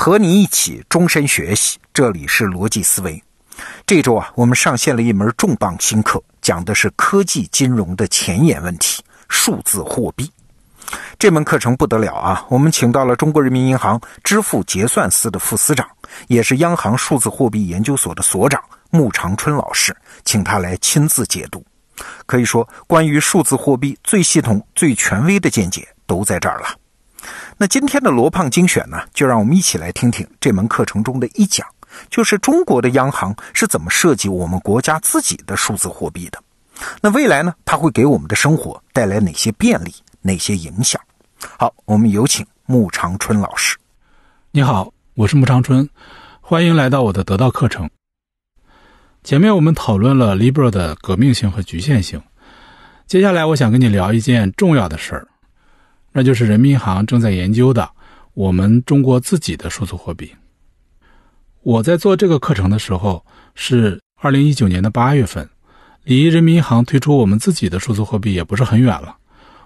和你一起终身学习，这里是逻辑思维。这周啊，我们上线了一门重磅新课，讲的是科技金融的前沿问题——数字货币。这门课程不得了啊！我们请到了中国人民银行支付结算司的副司长，也是央行数字货币研究所的所长穆长春老师，请他来亲自解读。可以说，关于数字货币最系统、最权威的见解都在这儿了。那今天的罗胖精选呢，就让我们一起来听听这门课程中的一讲，就是中国的央行是怎么设计我们国家自己的数字货币的。那未来呢，它会给我们的生活带来哪些便利、哪些影响？好，我们有请穆长春老师。你好，我是穆长春，欢迎来到我的得到课程。前面我们讨论了 Libra 的革命性和局限性，接下来我想跟你聊一件重要的事儿。那就是人民银行正在研究的我们中国自己的数字货币。我在做这个课程的时候是二零一九年的八月份，离人民银行推出我们自己的数字货币也不是很远了。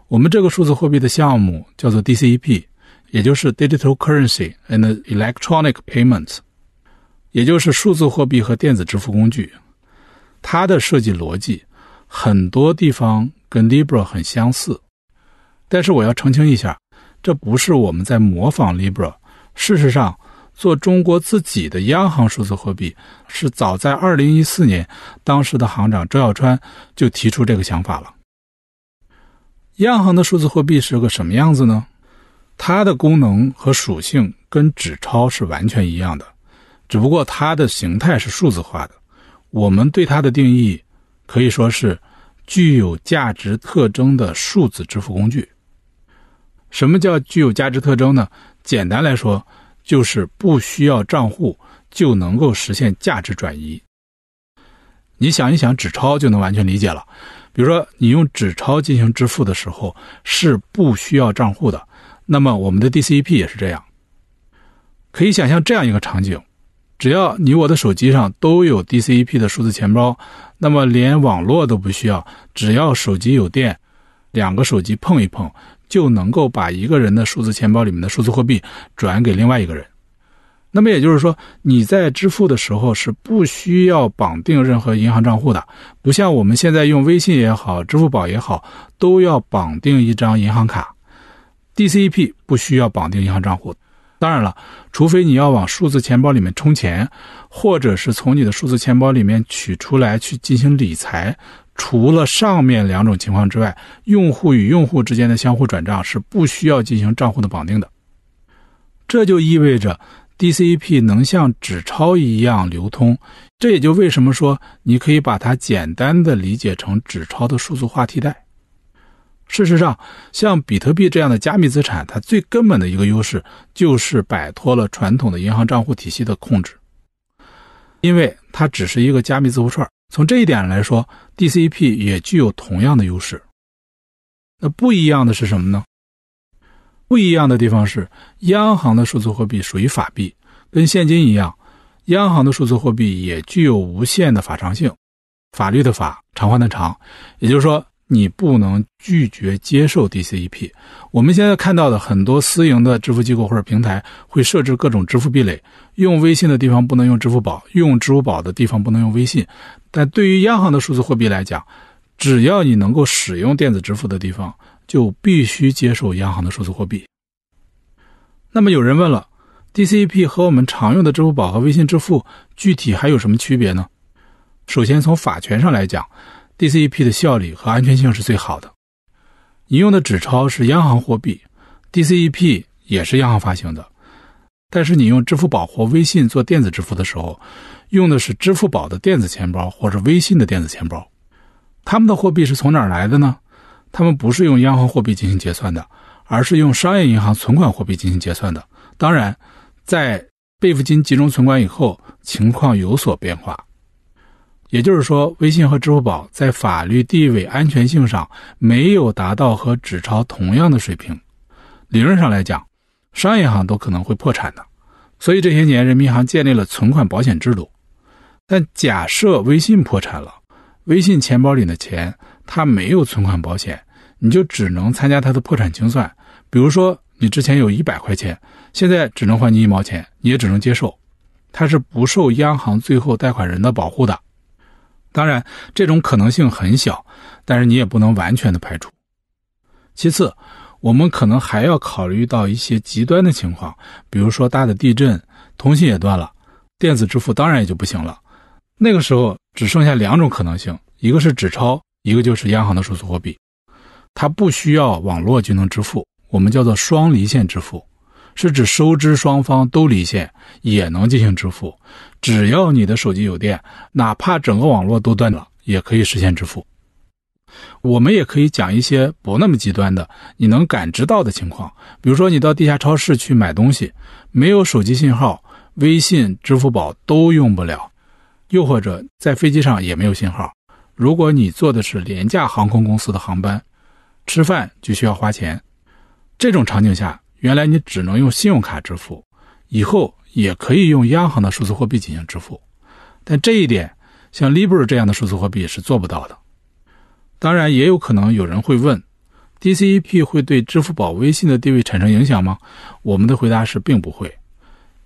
我们这个数字货币的项目叫做 DCEP，也就是 Digital Currency and Electronic Payments，也就是数字货币和电子支付工具。它的设计逻辑很多地方跟 Libra 很相似。但是我要澄清一下，这不是我们在模仿 Libra。事实上，做中国自己的央行数字货币，是早在2014年，当时的行长周小川就提出这个想法了。央行的数字货币是个什么样子呢？它的功能和属性跟纸钞是完全一样的，只不过它的形态是数字化的。我们对它的定义可以说是具有价值特征的数字支付工具。什么叫具有价值特征呢？简单来说，就是不需要账户就能够实现价值转移。你想一想，纸钞就能完全理解了。比如说，你用纸钞进行支付的时候是不需要账户的。那么，我们的 DCEP 也是这样。可以想象这样一个场景：只要你我的手机上都有 DCEP 的数字钱包，那么连网络都不需要，只要手机有电，两个手机碰一碰。就能够把一个人的数字钱包里面的数字货币转给另外一个人。那么也就是说，你在支付的时候是不需要绑定任何银行账户的，不像我们现在用微信也好、支付宝也好，都要绑定一张银行卡。DCEP 不需要绑定银行账户。当然了，除非你要往数字钱包里面充钱，或者是从你的数字钱包里面取出来去进行理财。除了上面两种情况之外，用户与用户之间的相互转账是不需要进行账户的绑定的。这就意味着 DCEP 能像纸钞一样流通。这也就为什么说你可以把它简单的理解成纸钞的数字化替代。事实上，像比特币这样的加密资产，它最根本的一个优势就是摆脱了传统的银行账户体系的控制，因为它只是一个加密字符串。从这一点来说，DCP 也具有同样的优势。那不一样的是什么呢？不一样的地方是，央行的数字货币属于法币，跟现金一样，央行的数字货币也具有无限的法偿性，法律的法，偿还的偿，也就是说。你不能拒绝接受 DCEP。我们现在看到的很多私营的支付机构或者平台会设置各种支付壁垒，用微信的地方不能用支付宝，用支付宝的地方不能用微信。但对于央行的数字货币来讲，只要你能够使用电子支付的地方，就必须接受央行的数字货币。那么有人问了，DCEP 和我们常用的支付宝和微信支付具体还有什么区别呢？首先从法权上来讲。DCEP 的效率和安全性是最好的。你用的纸钞是央行货币，DCEP 也是央行发行的。但是你用支付宝或微信做电子支付的时候，用的是支付宝的电子钱包或者微信的电子钱包。他们的货币是从哪儿来的呢？他们不是用央行货币进行结算的，而是用商业银行存款货币进行结算的。当然，在备付金集中存管以后，情况有所变化。也就是说，微信和支付宝在法律地位、安全性上没有达到和纸钞同样的水平。理论上来讲，商业银行都可能会破产的。所以这些年，人民银行建立了存款保险制度。但假设微信破产了，微信钱包里的钱它没有存款保险，你就只能参加它的破产清算。比如说，你之前有一百块钱，现在只能还你一毛钱，你也只能接受，它是不受央行最后贷款人的保护的。当然，这种可能性很小，但是你也不能完全的排除。其次，我们可能还要考虑到一些极端的情况，比如说大的地震，通信也断了，电子支付当然也就不行了。那个时候只剩下两种可能性，一个是纸钞，一个就是央行的数字货币，它不需要网络就能支付，我们叫做双离线支付，是指收支双方都离线也能进行支付，只要你的手机有电，哪怕整个网络都断了，也可以实现支付。我们也可以讲一些不那么极端的，你能感知到的情况，比如说你到地下超市去买东西，没有手机信号，微信、支付宝都用不了，又或者在飞机上也没有信号。如果你坐的是廉价航空公司的航班，吃饭就需要花钱，这种场景下，原来你只能用信用卡支付，以后也可以用央行的数字货币进行支付，但这一点，像 Libra 这样的数字货币是做不到的。当然，也有可能有人会问，DCEP 会对支付宝、微信的地位产生影响吗？我们的回答是并不会，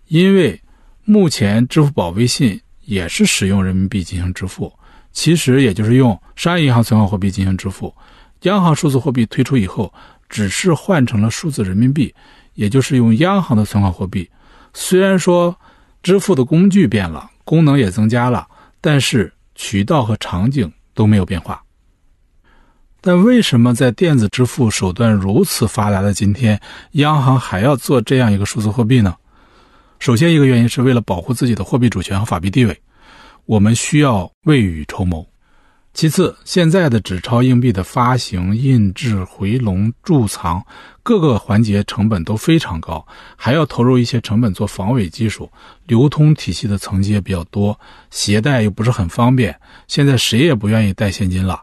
因为目前支付宝、微信也是使用人民币进行支付，其实也就是用商业银行存款货币进行支付。央行数字货币推出以后，只是换成了数字人民币，也就是用央行的存款货币。虽然说支付的工具变了，功能也增加了，但是渠道和场景都没有变化。但为什么在电子支付手段如此发达的今天，央行还要做这样一个数字货币呢？首先，一个原因是为了保护自己的货币主权和法币地位，我们需要未雨绸缪。其次，现在的纸钞硬币的发行、印制、回笼、贮藏各个环节成本都非常高，还要投入一些成本做防伪技术，流通体系的层级也比较多，携带又不是很方便。现在谁也不愿意带现金了。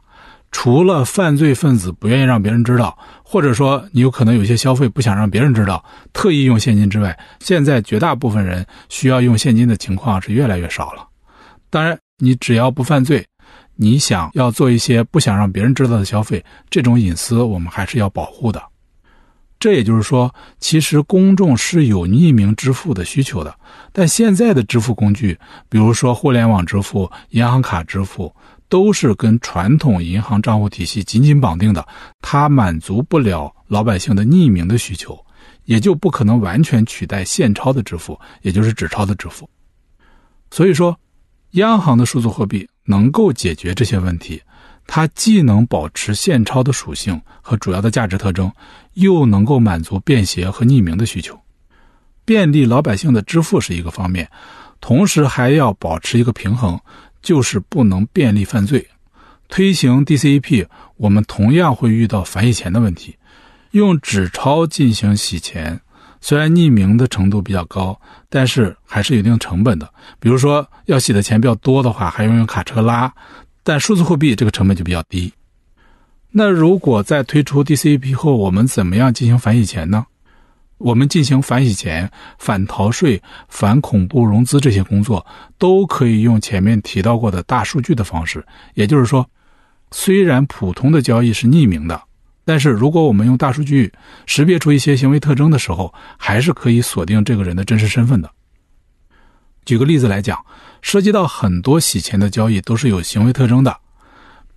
除了犯罪分子不愿意让别人知道，或者说你有可能有些消费不想让别人知道，特意用现金之外，现在绝大部分人需要用现金的情况是越来越少了。当然，你只要不犯罪，你想要做一些不想让别人知道的消费，这种隐私我们还是要保护的。这也就是说，其实公众是有匿名支付的需求的，但现在的支付工具，比如说互联网支付、银行卡支付。都是跟传统银行账户体系紧紧绑定的，它满足不了老百姓的匿名的需求，也就不可能完全取代现钞的支付，也就是纸钞的支付。所以说，央行的数字货币能够解决这些问题，它既能保持现钞的属性和主要的价值特征，又能够满足便携和匿名的需求，便利老百姓的支付是一个方面，同时还要保持一个平衡。就是不能便利犯罪，推行 DCEP，我们同样会遇到反洗钱的问题。用纸钞进行洗钱，虽然匿名的程度比较高，但是还是有一定成本的。比如说要洗的钱比较多的话，还要用卡车拉，但数字货币这个成本就比较低。那如果在推出 DCEP 后，我们怎么样进行反洗钱呢？我们进行反洗钱、反逃税、反恐怖融资这些工作，都可以用前面提到过的大数据的方式。也就是说，虽然普通的交易是匿名的，但是如果我们用大数据识别出一些行为特征的时候，还是可以锁定这个人的真实身份的。举个例子来讲，涉及到很多洗钱的交易都是有行为特征的，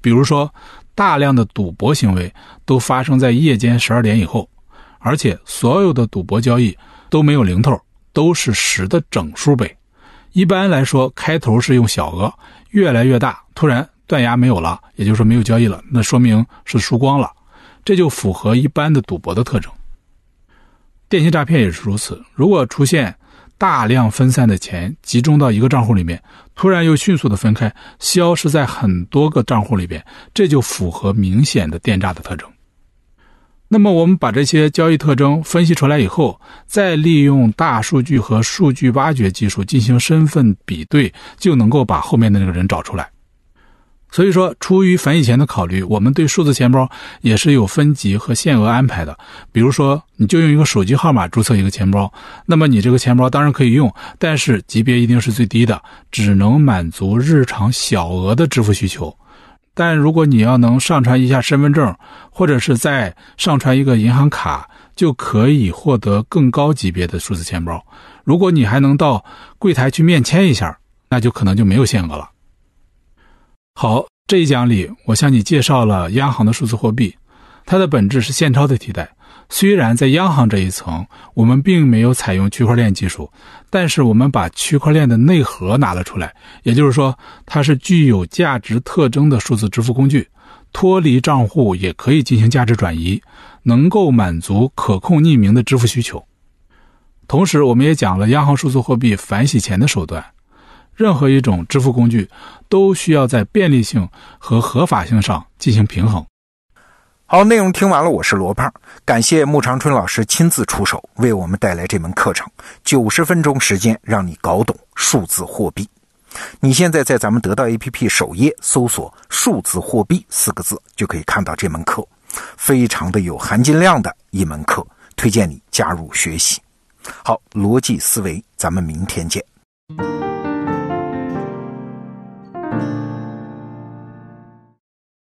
比如说大量的赌博行为都发生在夜间十二点以后。而且所有的赌博交易都没有零头，都是十的整数倍。一般来说，开头是用小额，越来越大，突然断崖没有了，也就是说没有交易了，那说明是输光了，这就符合一般的赌博的特征。电信诈骗也是如此，如果出现大量分散的钱集中到一个账户里面，突然又迅速的分开，消失在很多个账户里边，这就符合明显的电诈的特征。那么我们把这些交易特征分析出来以后，再利用大数据和数据挖掘技术进行身份比对，就能够把后面的那个人找出来。所以说，出于反洗钱的考虑，我们对数字钱包也是有分级和限额安排的。比如说，你就用一个手机号码注册一个钱包，那么你这个钱包当然可以用，但是级别一定是最低的，只能满足日常小额的支付需求。但如果你要能上传一下身份证，或者是再上传一个银行卡，就可以获得更高级别的数字钱包。如果你还能到柜台去面签一下，那就可能就没有限额了。好，这一讲里我向你介绍了央行的数字货币，它的本质是现钞的替代。虽然在央行这一层，我们并没有采用区块链技术，但是我们把区块链的内核拿了出来，也就是说，它是具有价值特征的数字支付工具，脱离账户也可以进行价值转移，能够满足可控匿名的支付需求。同时，我们也讲了央行数字货币反洗钱的手段。任何一种支付工具都需要在便利性和合法性上进行平衡。好，内容听完了，我是罗胖，感谢穆长春老师亲自出手为我们带来这门课程，九十分钟时间让你搞懂数字货币。你现在在咱们得到 APP 首页搜索“数字货币”四个字，就可以看到这门课，非常的有含金量的一门课，推荐你加入学习。好，逻辑思维，咱们明天见。